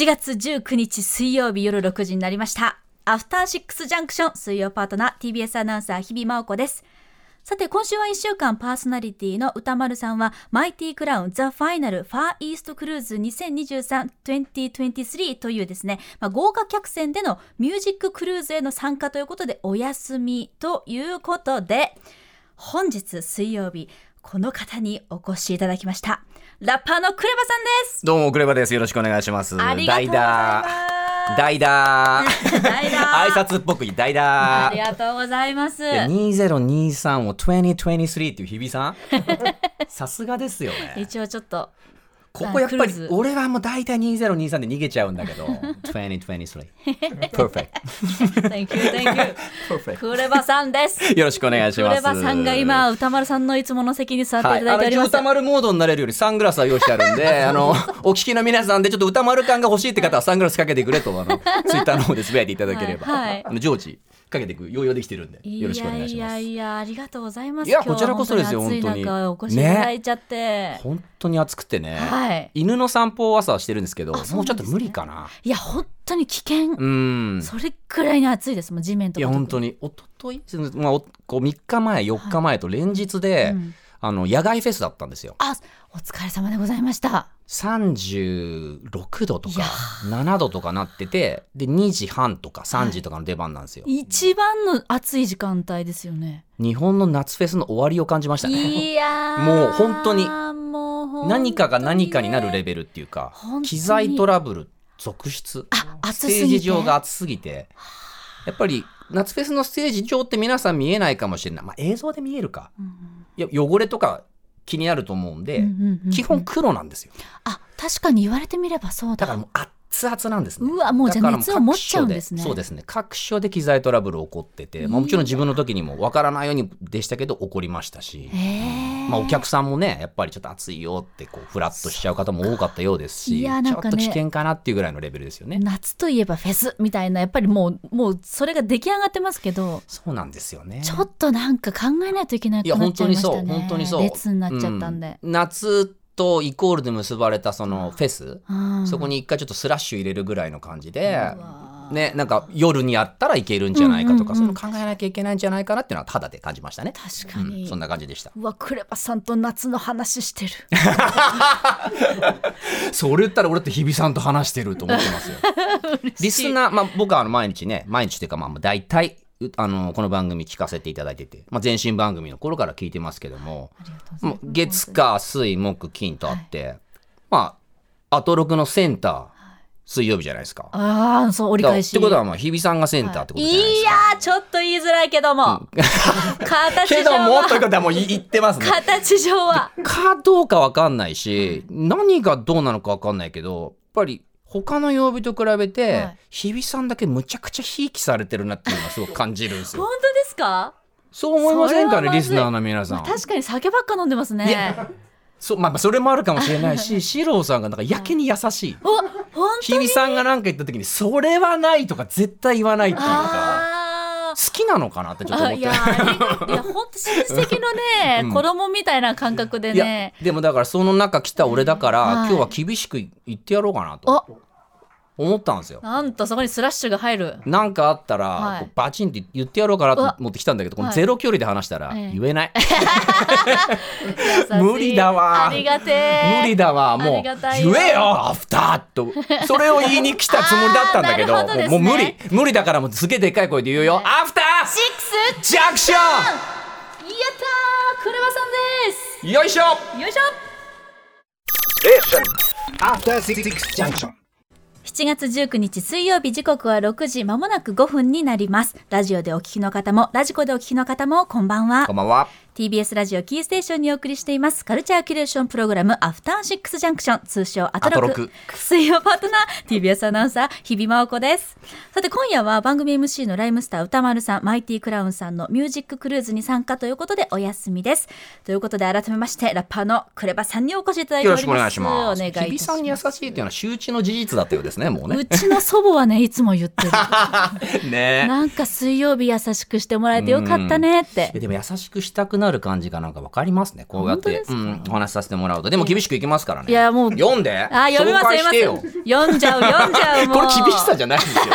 7月19日水曜日夜6時になりました。アフターシックスジャンクション水曜パートナー TBS アナウンサー日比真央子です。さて今週は1週間パーソナリティの歌丸さんはマイティクラウンザ・ファイナルファーイーストクルーズ2023-2023というですね、まあ、豪華客船でのミュージッククルーズへの参加ということでお休みということで本日水曜日この方にお越しいただきました。ラッパーのクレバさんです。どうもクレバです。よろしくお願いします。ありがとうございます。代打代打挨拶っぽく代打ありがとうございます。2023を2023っていう日比さん。さすがですよね。一応ちょっとここやっぱり俺はもう大体2023で逃げちゃうんだけど。2023 perfect Thank you, thank you. perfect クレバさんです。よろしくお願いしクます。レバさんが今歌丸さんのいつもの席に座っていただいております。一応歌丸モードになれるようにサングラスは用意してあるんで あのお聞きの皆さんでちょっと歌丸感が欲しいって方はサングラスかけてくれとあのツイッターの方でつぶやいていただければ、はいはい。あの常時かけていく用意できてるんで。よろしくお願いします。やいやいやありがとうございます。いやこちらこそですよ本当に。お越しいただいちゃって。本当に暑くてね、はい。犬の散歩を朝はしてるんですけどあそうもうちょっと無理かな。いや本当に危険。うん。それくらいに暑いですもん地面とか。いや本当に一昨日まあおこう3日前4日前と連日で、うん。あの野外フェスだったんですよ。あお疲れ様でございました。36度とか7度とかなっててで2時半とか3時とかの出番なんですよ、一番の暑い時間帯ですよね。日本の夏フェスの終わりを感じましたね。いやー。もう本当に何かが何かになるレベルっていうか機材トラブル続出。あ暑ステージ上が暑すぎて。やっぱり夏フェスのステージ上って皆さん見えないかもしれない、まあ、映像で見えるか。いや汚れとか気になると思うんで、うんうんうんうん基本黒なんですよ。あ確かに言われてみればそうだ。だからもう熱々なんですね。うわもうじゃあ熱を持っちゃうんですね。そうですね。各所で機材トラブル起こってて、まあ、もちろん自分の時にもわからないようにでしたけど起こりましたし、まあ、お客さんもねやっぱりちょっと暑いよってこうフラッとしちゃう方も多かったようですしいやなんかね。ちょっと危険かなっていうぐらいのレベルですよね。夏といえばフェスみたいなやっぱりもうもうそれが出来上がってますけど。そうなんですよね。ちょっとなんか考えないといけないくいやなっちゃい本当にそうましたね本当にそう。列になっちゃったんで、うん。夏とイコールで結ばれたそのフェス、うんそこに一回ちょっとスラッシュ入れるぐらいの感じで、ね、なんか夜にやったらいけるんじゃないかとか、うんうんうん。その考えなきゃいけないんじゃないかなっていうのは肌で感じましたね。確かに、うんそんな感じでした。うわクレバさんと夏の話してる。それ言ったら俺って日比さんと話してると思ってますよ。リスナー、まあ、僕はあの毎日ね毎日というかまあ大体うあのこの番組聞かせていただいてて、まあ、前身番組の頃から聞いてますけども、も月火水木金とあって、まあアトロクのセンター水曜日じゃないですか。ああそう折り返し。ってことはまあ日比さんがセンターってことじゃないですい。か。やーちょっと言いづらいけども、形け上どもというはことはもう言ってますね。形上は。かどうかわかんないし、何がどうなのかわかんないけどやっぱり他の曜日と比べて、はい。日比さんだけむちゃくちゃひいきされてるなっていうのがすごく感じるんです本よ。当ですか？そう思いませんかねリスナーの皆さん。確かに酒ばっか飲んでますね。いやそうまあまあそれもあるかもしれないし 四郎さんがなんかやけに優しい。お本当日比さんが何か言った時にそれはないとか絶対言わないっていうかきなのかなってちょっと思って。いや 本当親戚のね、うん。子供みたいな感覚でね。でもだからその中来た俺だから、はい。今日は厳しく言ってやろうかなと。お思ったんですよ。なんとそこにスラッシュが入る。なんかあったら、はい。こうバチンって言ってやろうかなと思ってきたんだけどこのはい。ゼロ距離で話したらええ。言えな い、無理だわ。ありがてえ。無理だわ。あもう言えよアフターと。それを言いに来たつもりだったんだけど どね。もうもう無理。無理だからもうすげえでっかい声で言うよ、アフターシックス。ジャンクショやったークレバさんです。ンよいしょ。よいしょ。After Six Junction. 7月19日水曜日時刻は6時まもなく5分になります。ラジオでお聞きの方もラジコでお聞きの方もこんばんは。こんばんは。TBS ラジオキーステーションにお送りしています。カルチャーキュレーションプログラムアフターシックスジャンクション。通称アトロク。水曜パートナー TBS アナウンサー日比真央子です。さて今夜は番組 MC のライムスター歌丸さんマイティクラウンさんのミュージッククルーズに参加ということでお休みです。ということで改めましてラッパーのクレバさんにお越しいただいてよおります。ろしくお願いします。日比さんに優しいっていうのは周知の事実だったようですねもう うねちの祖母はねいつも言ってる。ね。なんか水曜日優しくしてもらえてよかったねって。えでも優しくしたくなある感じかなんかわかりますね。こうやって。うん、お話しさせてもらうと。でも厳しくいきますからね。いやもう読んで。あ読みます読みます。読んじゃう読んじゃう もう。これ厳しさじゃないんですよね。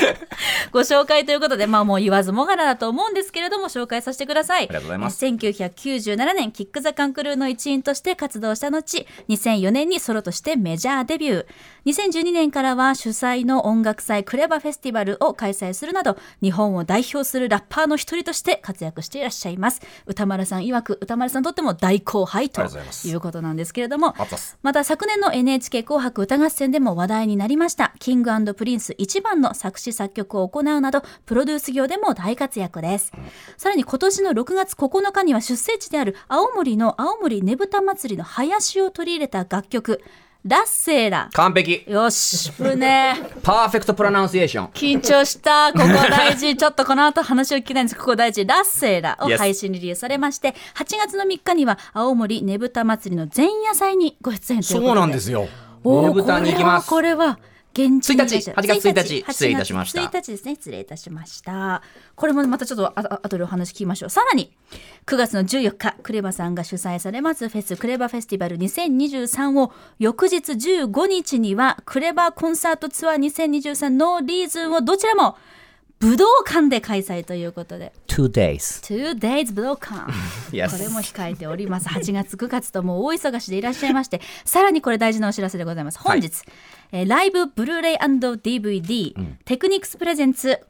ご紹介ということでまあもう言わずもがなだと思うんですけれども紹介させてください。ありがとうございます。1997年キック・ザ・カンクルーの一員として活動した後2004年にソロとしてメジャーデビュー。2012年からは主催の音楽祭クレバフェスティバルを開催するなど日本を代表するラッパーの一人として活躍していらっしゃいます歌丸さん曰く歌丸さんにとっても大後輩ということなんですけれどもまた昨年の NHK 紅白歌合戦でも話題になりました。 King & Prince ichiban の作詞作曲を行うなどプロデュース業でも大活躍です。さらに今年の6月9日には出生地である青森の青森ねぶた祭りの囃子を取り入れた楽曲ラッセーラ。完璧。よし船 perfect pronunciation。緊張した。ここ大事。ちょっとこの後話を聞きたいんです。ここ大事。ラッセーラを配信リリースされまして8月の3日には青森ねぶた祭りの前夜祭にご出演ということで。そうなんですよ。おーねぶたに行きます。これはこれは現地にいらっしゃる1日8月1日失礼いたしました。8月1日ですね。失礼いたしました。これもまたちょっとああ後でお話聞きましょう。さらに9月の14日クレバさんが主催されますフェスクレバフェスティバル2023を翌日15日にはクレバコンサートツアー2023ノーリーズンをどちらも武道館で開催ということで。Two days. Two days 武道館。Yes. これも控えております。8月9月ともう大忙しでいらっしゃいまして。さらにこれ大事なお知らせでございます。本日、えーライブブルーレイ &DVD、テクニクスプレゼンツ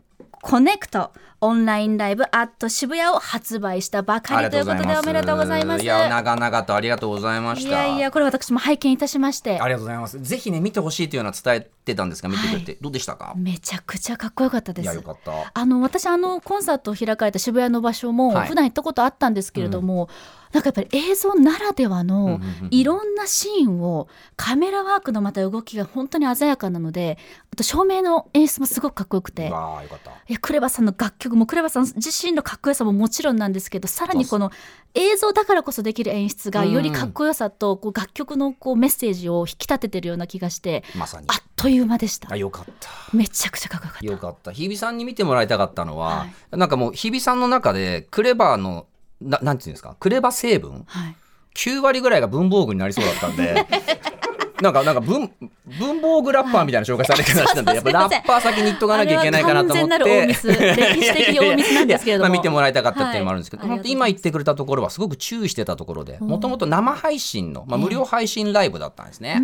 コネクトオンラインライブアット渋谷を発売したばかりということでおめでとうございます。いや長々とありがとうございました。いやいやこれ私も拝見いたしまして。ありがとうございます。ぜひね見てほしいというのは伝えてたんですが見てくれて、どうでしたか？めちゃくちゃかっこよかったです。いやよかった。あの私あのコンサートを開かれた渋谷の場所もはい。普段行ったことあったんですけれども、なんかやっぱり映像ならではのいろんなシーンをカメラワークのまた動きが本当に鮮やかなのであと照明の演出もすごくかっこよくて。いやクレバさんの楽曲もクレバさん自身のかっこよさももちろんなんですけどさらにこの映像だからこそできる演出がよりかっこよさとこう楽曲のこうメッセージを引き立ててるような気がしてまさに。あっという間でした。あよかった。めちゃくちゃかっこよかった。よかった。日比さんに見てもらいたかったのは、はい。なんかもう日比さんの中でクレバーのななんていうんですか？クレバ成分？はい。9割ぐらいが文房具になりそうだったんで なんかなんか文文房具ラッパーみたいな紹介され方したんで、やっぱラッパー先に言っとかなきゃいけないかなと思って歴史的大ミスなんですけれども。まあ、見てもらいたかったっていうのもあるんですけど、今言ってくれたところはすごく注意してたところでもともと生配信の、まあ、無料配信ライブだったんですね。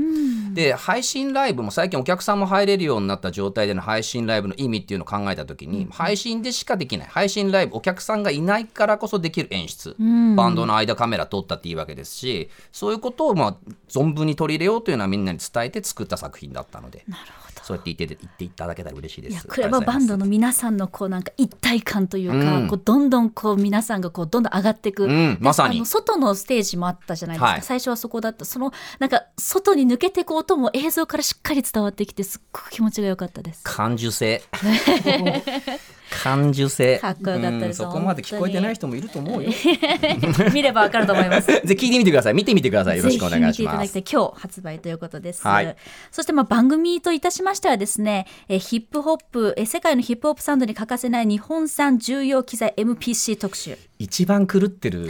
で配信ライブも最近お客さんも入れるようになった状態での配信ライブの意味っていうのを考えた時に、配信でしかできない配信ライブお客さんがいないからこそできる演出、バンドの間カメラ撮ったっていいわけですしそういうことをまあ存分に取り入れようというのはみんなに伝えて作った作品だったのでそうやって言って言っていただけたら嬉しいです。いやクレババンドの皆さんのこうなんか一体感というか、うん。こうどんどんこう皆さんがこうどんどん上がっていく、うんでまさに。外のステージもあったじゃないですか、はい。最初はそこだった。そのなんか外に抜けていく音も映像からしっかり伝わってきてすっごく気持ちが良かったです。感受性 感受性。かっこよかったですうんそこまで聞こえてない人もいると思うよ。見ればわかると思います。ぜひ聞いてみてください。見てみてくださいよろしくお願いしぜひ見ていたますだきたい。今日発売ということです。はい。そしてまあ番組といたしましてはですね、えヒップホップえ世界のヒップホップサウンドに欠かせない日本産重要機材 MPC 特集。一番狂ってる。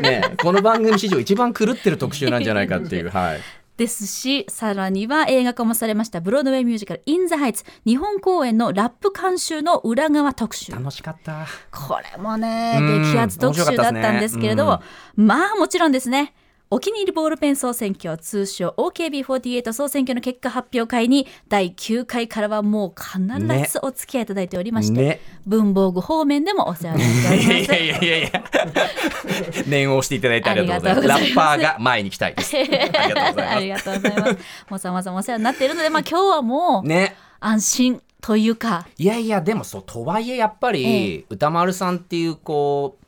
ねこの番組史上一番狂ってる特集なんじゃないかっていう。はいですしさらには映画化もされましたブロードウェイミュージカル「イン・ザ・ハイツ」日本公演のラップ監修の裏側特集。楽しかった。これもねうん激アツ特集だったんですけれども、まあもちろんですねお気に入りボールペン総選挙通称 OKB48 総選挙の結果発表会に第9回からはもう必ずお付き合いいただいておりまして、ね文房具方面でもお世話になっております。いやいやいやいや念を押していただいてありがとうございますラッパーが前に来たいです。ありがとうございあます。もうさまざまお世話になっているので、まあ今日はもうすね。安心というか、いやいやでもそうとはいえやっぱり、歌丸さんっていうこう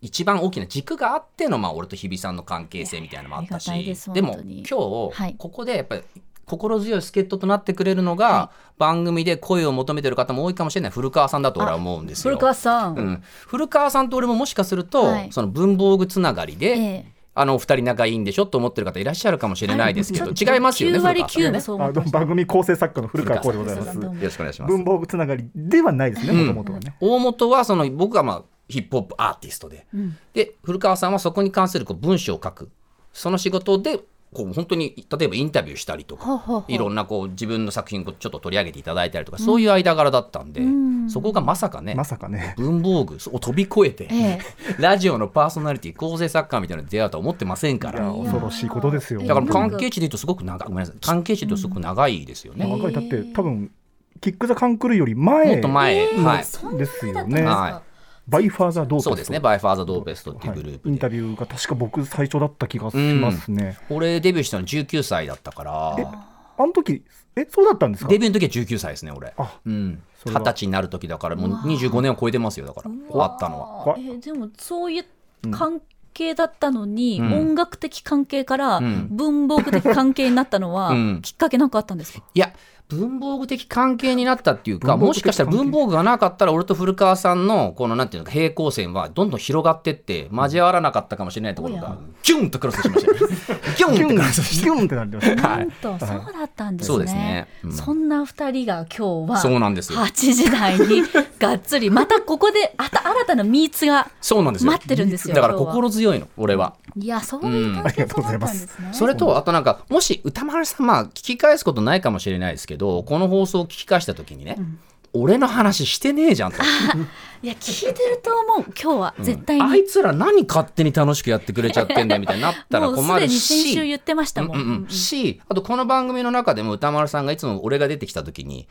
一番大きな軸があっての、まあ、俺と日比さんの関係性みたいなのもあったし。ですでも今日、はい。ここでやっぱり心強い助っ人となってくれるのが、番組で声を求めてる方も多いかもしれない古川さんだと俺は思うんですよ。古川さん。うん、古川さんと俺ももしかすると、はい。その文房具つながりで、ええ。あのお二人仲いいんでしょと思ってる方いらっしゃるかもしれないですけど、違いますよね9割9古川さんね。もそ番組構成作家の古川光でございます。よろしくお願いします。文。房具つながりではないですねうん。もともとはね。大元はその僕がまあヒップホップアーティストで、で古川さんはそこに関するこう文章を書く。その仕事でこう本当に例えばインタビューしたりとかほうほうほういろんなこう自分の作品をちょっと取り上げていただいたりとか、そういう間柄だったんで、そこがまさかね、まさかね。文房具を飛び越えて、え ラジオのパーソナリティ構成作家みたいなのに出会うとは思ってませんから。恐ろしいことですよ。だから関係値で言うとすごく長いごめんなさい関係値で言うとすごく長いですよね。若い。だって多分キックザカンクルより前もっと前、ですよね。かはバイファーザードーペストそうですね、バイファーザ・ドーベストっていうグループで、はいインタビューが確か僕最初だった気がしますね。俺デビューしたの19歳だったから、あの時えそうだったんですか？デビューの時は19歳ですね、俺。あ。うん、歳になる時だから、もう25年を超えてますよ、だから、終わったのは。わえーでもそういう関係だったのに、うん。音楽的関係からん。文房具的関係になったのは、うん。きっかけなんかあったんですか？いや、文房具的関係になったっていうか、もしかしたら文房具がなかったら、俺と古川さんの、このなんていうのか、平行線はどんどん広がってって、交わらなかったかもしれないところが、ギュンとクロスしましたよ。キュンってクロスしキュンってなりました。なんと、そうだったんですね。そうですねうんそんな二人が今日た。はそうなんですよ。8時台にがっつりまたここであた新たなミーツがそうなんですよ。待ってるんですよだから心強いの、俺は。いやそういう関係そうだったんですね。それと、あとなんか、もし歌丸さん、まあ、聞き返すことないかもしれないですけど、この放送を聞き返したときにね、俺の話してねえじゃんと。いや聞いてると思う今日は絶対に、あいつら何勝手に楽しくやってくれちゃってんだよみたいになったら もうす困るでに先週し。言ってましたもん。うんうんうんし、あとこの番組の中でも歌丸さんがいつも俺が出てきた時に、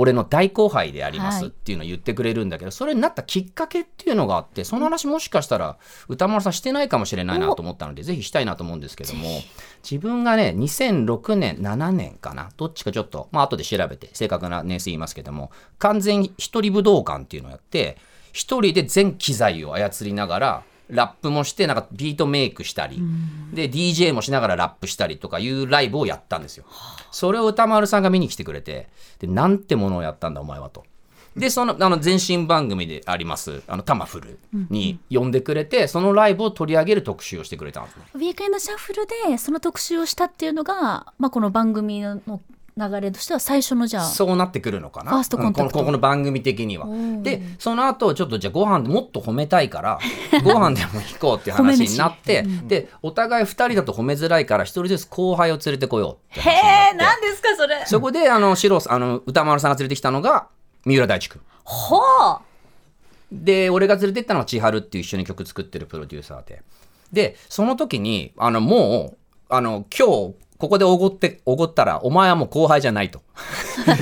俺の大後輩でありますっていうのを言ってくれるんだけど、それになったきっかけっていうのがあって、その話もしかしたら歌丸さんしてないかもしれないなと思ったので、ぜひしたいなと思うんですけども、自分がね、2006年、7年かな、どっちかちょっと、まあ後で調べて正確な年数言いますけども、完全一人武道館っていうのをやって、一人で全機材を操りながら、ラップもして、なんかビートメイクしたり、で、DJ もしながらラップしたりとかいうライブをやったんですよ。それを歌丸さんが見に来てくれて、で、なんてものをやったんだ、お前はと。で、その、あの、前身番組であります、あの、タマフルに呼んでくれて、そのライブを取り上げる特集をしてくれたんですね。ウィークエンドシャッフルでその特集をしたっていうのが、まあ、この番組の流れとしては最初のじゃあそうなってくるのかな？ファーストコンタクトうんこのこの番組的にはで、その後、ちょっとじゃあご飯でもっと褒めたいから、ご飯でも行こうっていう話になって、で、お互い二人だと褒めづらいから、一人ずつ後輩を連れてこようってへ。え何ですかそれ？そこで、あの、シロあの、歌丸さんが連れてきたのが、三浦大知君。ほうで、俺が連れてったのは千春っていう一緒に曲作ってるプロデューサーで。で、その時に、あの、もう、あの、今日、ここでおごって、おごったら、お前はもう後輩じゃないと。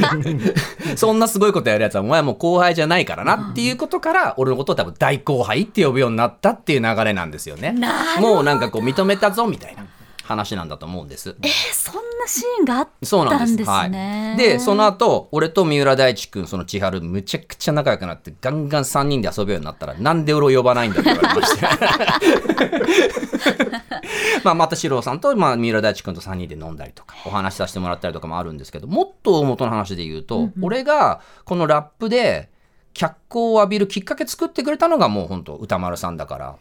そんなすごいことやるやつは、お前はもう後輩じゃないからなっていうことから、俺のことを多分大後輩って呼ぶようになったっていう流れなんですよね。もうなんかこう認めたぞみたいな話なんだと思うんです。えそんなシーンがあっそうなんです。たんですねはい、で、その後、俺と三浦大知君、その千春、むちゃくちゃ仲良くなって、ガンガン3人で遊ぶようになったら、なんで俺を呼ばないんだって言われまして。まあ、また四郎さんと、まあ、三浦大知君と3人で飲んだりとか、お話しさせてもらったりとかもあるんですけど、もっと大元の話で言うと、俺が、このラップで、脚光を浴びるきっかけ作ってくれたのが、もう本当歌丸さんだから。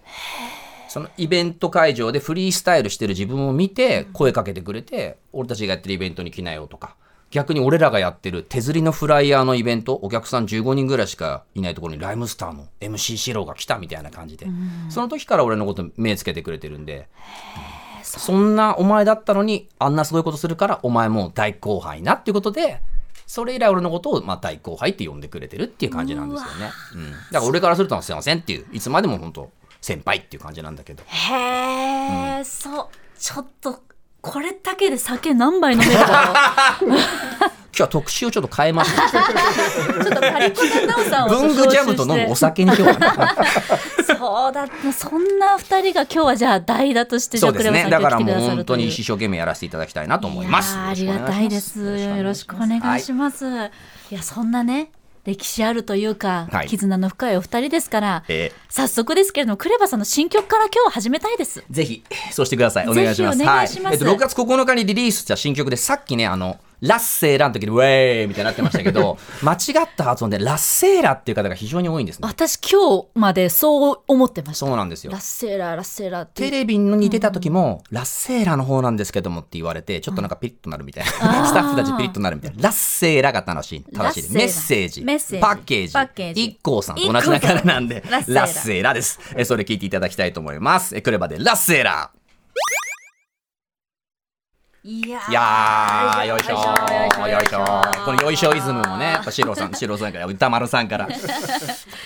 そのイベント会場でフリースタイルしてる自分を見て声かけてくれて、俺たちがやってるイベントに来なよとか。逆に俺らがやってる手刷りのフライヤーのイベントお客さん15人ぐらいしかいないところにライムスターの MC シローが来たみたいな感じで、その時から俺のこと目つけてくれてるんで。そんなお前だったのにあんなすごいことするからお前もう大後輩なっていうことでそれ以来俺のことをまあ大後輩って呼んでくれてるっていう感じなんですよね。うん、だから俺からするとすいませんっていういつまでも本当先輩っていう感じなんだけど。へえ、そうちょっとこれだけで酒何杯飲めるか 今日は特集をちょっと変えました。ちょっとパリコナナオさんを文具ジャムと飲むお酒に今日はね。そうだそんな二人が今日はじゃあ代打としてじゃ。あクレバさんだからもう本当に一生懸命やらせていただきたいなと思います。ありがたいです。よろしくお願いします。い、や、そんなね、歴史あるというか、はい絆の深いお二人ですから、え早速ですけれども、クレバさんの新曲から今日は始めたいです。ぜひ、そうしてください。お願いします。ぜひお願いしますはい。えっと、6月9日にリリースした新曲で、さっきね、あの、ラッセーラの時にウェーイみたいになってましたけど 間違った発音でラッセーラっていう方が非常に多いんですね私今日までそう思ってましたそうなんですよラッセーラーラッセーラーってテレビに出た時も、ラッセーラの方なんですけどもって言われて、ちょっとなんかピリッとなるみたいな。スタッフたちピリッとなるみたいな。ラッセーラが楽しい。正しい。メッセージ。メッセージパッケージ。パッケージ一 k さんと同じ流れなんで、ラッセーラです。えそれ聞いていただきたいと思います。えクレバでラッセーラ。いやー、よいしょよいしょこのよいしょイズムもね、やっぱシロさん、シロさんから、歌丸さんから。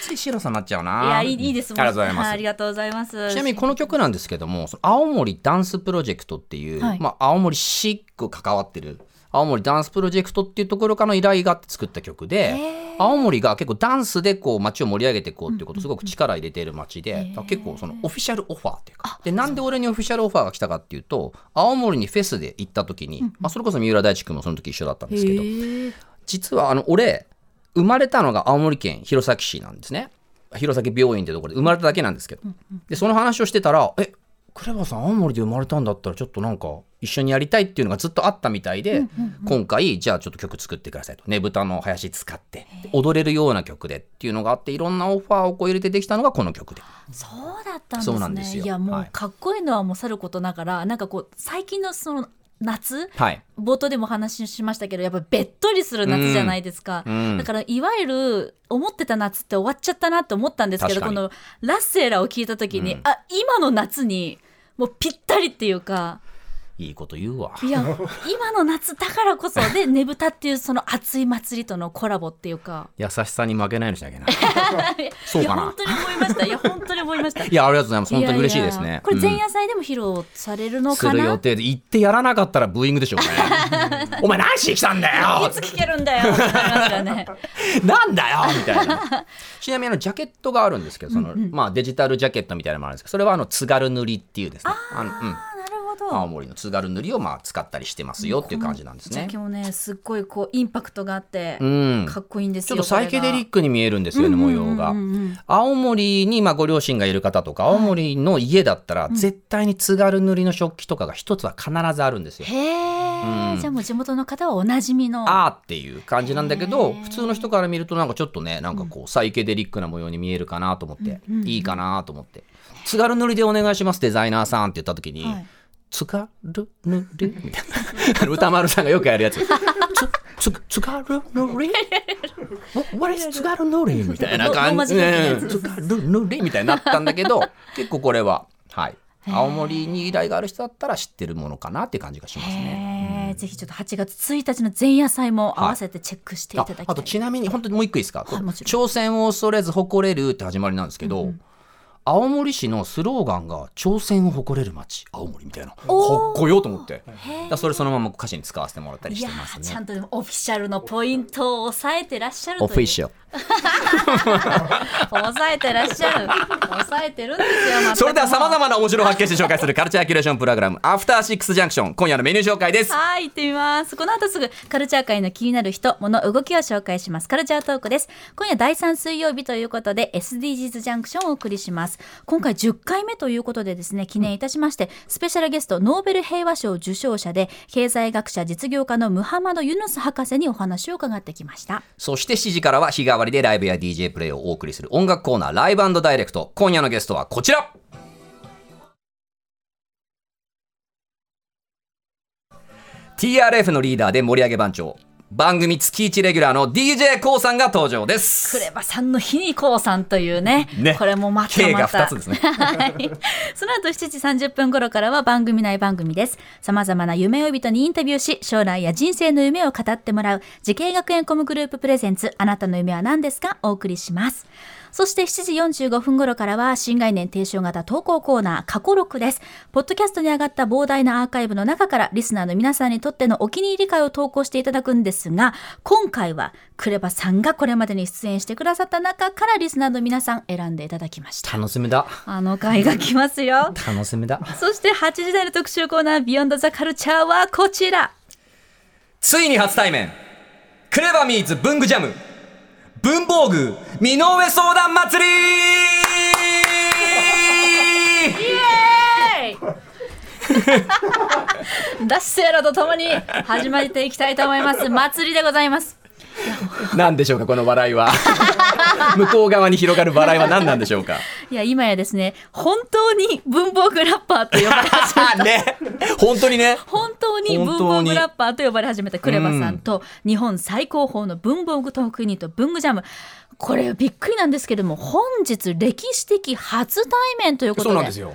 ついシロさんになっちゃうな。いやいいいいですありがとうございますはあり。がとうございますちなみにこの曲なんですけども、青森ダンスプロジェクトっていう、はいまあ、青森シック関わってる青森ダンスプロジェクトっていうところからの依頼があって作った曲で青森が結構ダンスでこう街を盛り上げていこうっていうことすごく力入れている街で、結構そのオフィシャルオファーっていうかでなんで俺にオフィシャルオファーが来たかっていうと青森にフェスで行った時に、まあ、それこそ三浦大知君もその時一緒だったんですけど実はあの俺生まれたのが青森県弘前市なんですね。弘前病院ってところで生まれただけなんですけど、でその話をしてたら「えクレバさん青森で生まれたんだったらちょっとなんか一緒にやりたい」っていうのがずっとあったみたいで、今回じゃあちょっと曲作ってくださいと。ねぶたの林使ってで踊れるような曲でっていうのがあっていろんなオファーをこう入れてできたのがこの曲で。そうだったんですね。そうなんですよ。いやもはい。うかっこいいのはもうさることながらなんかこう最近のその夏はい、冒頭でもお話ししましたけどやっぱべっとりする夏じゃないですか、うん。だからいわゆる思ってた夏って終わっちゃったなって思ったんですけどこのラッセーラを聞いた時に、うん。あ今の夏にもうぴったりっていうかいいこと言うわ。いや 今の夏だからこそでねぶたっていうその熱い祭りとのコラボっていうか優しさに負けないようにしなきゃない。そうかな本。当に思いましたいや本当に思いましたいやありがとうございます。本当に嬉しいですねやや。これ前うん夜祭でも披露されるのすかな、る予定で行ってやらなかったらブーイングでしょうね。お前何しに来たんだよいつ聞けるんだよねなんだよみたいな。ちなみにあのジャケットがあるんですけど、その、まあデジタルジャケットみたいなのもあるんですけど、それはあの津軽塗りっていうですね。あのうん。ど青森の津軽塗りをまあ使ったりしてますよっていう感じなんですね。ジャケ。もねすっごいこうインパクトがあって、うん。かっこいいんですよちょっとサイケデリッックに見えるんですよね、模様が。青森にまあご両親がいる方とか、青森の家だったら、絶対に津軽塗りの食器とかが一つは必ずあるんですよ。へえ、うん。じゃあもう地元の方はおなじみの。あーっていう感じなんだけへどー。普通の人から見るとなんかちょっとねなんかこうサイケデリックな模様に見えるかなと思って、いいかなと思って「津軽塗りでお願いしますデザイナーさん」って言った時にはい「津軽塗り」みたいな歌丸さんがよくやるやつ「つ つ津軽塗り？What is 津軽塗り? 」みたいな感じ。でつ津軽塗り？みたいになったんだけど 結構これははい。青森に依頼がある人だったら知ってるものかなって感じがしますね。ぜひちょっと8月1日の前夜祭も合わせてチェックしていただきたい、ああとちなみに本当にもう一個いいですか、はい挑戦を恐れず誇れるって始まりなんですけど、青森市のスローガンが挑戦を誇れる街。青森みたいな。かっこよと思って。だそれそのまま歌詞に使わせてもらったりしてますーちゃねんとでもオフィシャルのポイントを抑えてらっしゃるという。オフィシャル 抑えてらっしゃる抑えてるんですよそれではさまざまな面白を発見して紹介するカルチャーキュレーションプログラムアフターシックスジャンクション今夜のメニュー紹介ですはい、行ってみます。この後すぐカルチャー界の気になる人、物、動きを紹介します。カルチャートークです。今夜第3水曜日ということで SDGs ジャンクションをお送りします。今回10回目ということでですね、記念いたしまして、スペシャルゲストノーベル平和賞受賞者で経済学者実業家のムハマド・ユヌス博士にお話を伺ってきました。そして7時からは日替わりでライブや DJ プレイをお送りする音楽コーナー LIVE & DIRECT。今夜のゲストはこちら。TRF のリーダーで盛り上げ番長。番組月1レギュラーの d j k o さんが登場です KREVA さんの日に KOO さんというねねこれもまた K がまた2つですねはい。その後7時30分頃からは番組内番組です。様々な夢追い人にインタビューし、将来や人生の夢を語ってもらう、滋慶学園 COM グループ presents、あなたの夢は何ですか？お送りします。そして7時45分頃からは新概念提唱型投稿コーナー過去録です。ポッドキャストに上がった膨大なアーカイブの中からリスナーの皆さんにとってのお気に入り会を投稿していただくんですが、今回はクレバさんがこれまでに出演してくださった中からリスナーの皆さん選んでいただきました。楽しみだあの回が来ますよ。楽しみだそして8時台の特集コーナービヨンドザカルチャーはこちら。ついに初対面クレバミーツ文具ジャム文房具身の上相談祭りイエーイ ダッセーラとともに始めていきたいと思います。祭りでございます。何でしょうかこの笑いは。向こう側に広がる笑いは何なんでしょうか？いや今やですね本当に文房具ラッパーと呼ばれ始めた。ね。本当にね。本当に文房具ラッパーと呼ばれ始めたクレバさんと、日本最高峰の文房具トークユニット文具ジャム。これびっくりなんですけども本日歴史的初対面ということで。そうなんですよ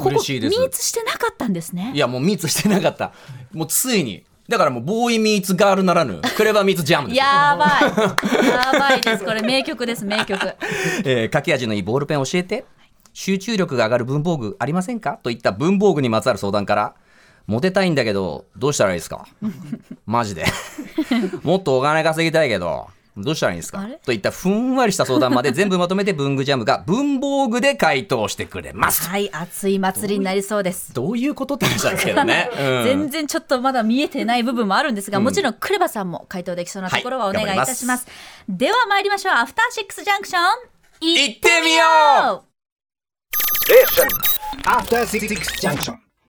ここ嬉しいです。ミーツしてなかったんですね。いやもうミーツしてなかった。もうついに。だからもうボーイミーツガールならぬクレバミーツジャムです。よやばい。やばいです。これ名曲です。名曲。えー書き味のいいボールペン教えて。集中力が上がる文房具ありませんか？といった文房具にまつわる相談から。モテたいんだけどどうしたらいいですか？マジで。もっとお金稼ぎたいけどどうしたらいいんですか？といったふんわりした相談まで全部まとめて文具ジャムが文房具で回答してくれます。はい熱い祭りになりそうです。どういうことって話なんですけどね、うん。全然ちょっとまだ見えてない部分もあるんですが、もちろんクレバさんも回答できそうなところはお願いいたします,、では参りましょう。アフターシックスジャンクション行ってみようう。After Six Junction.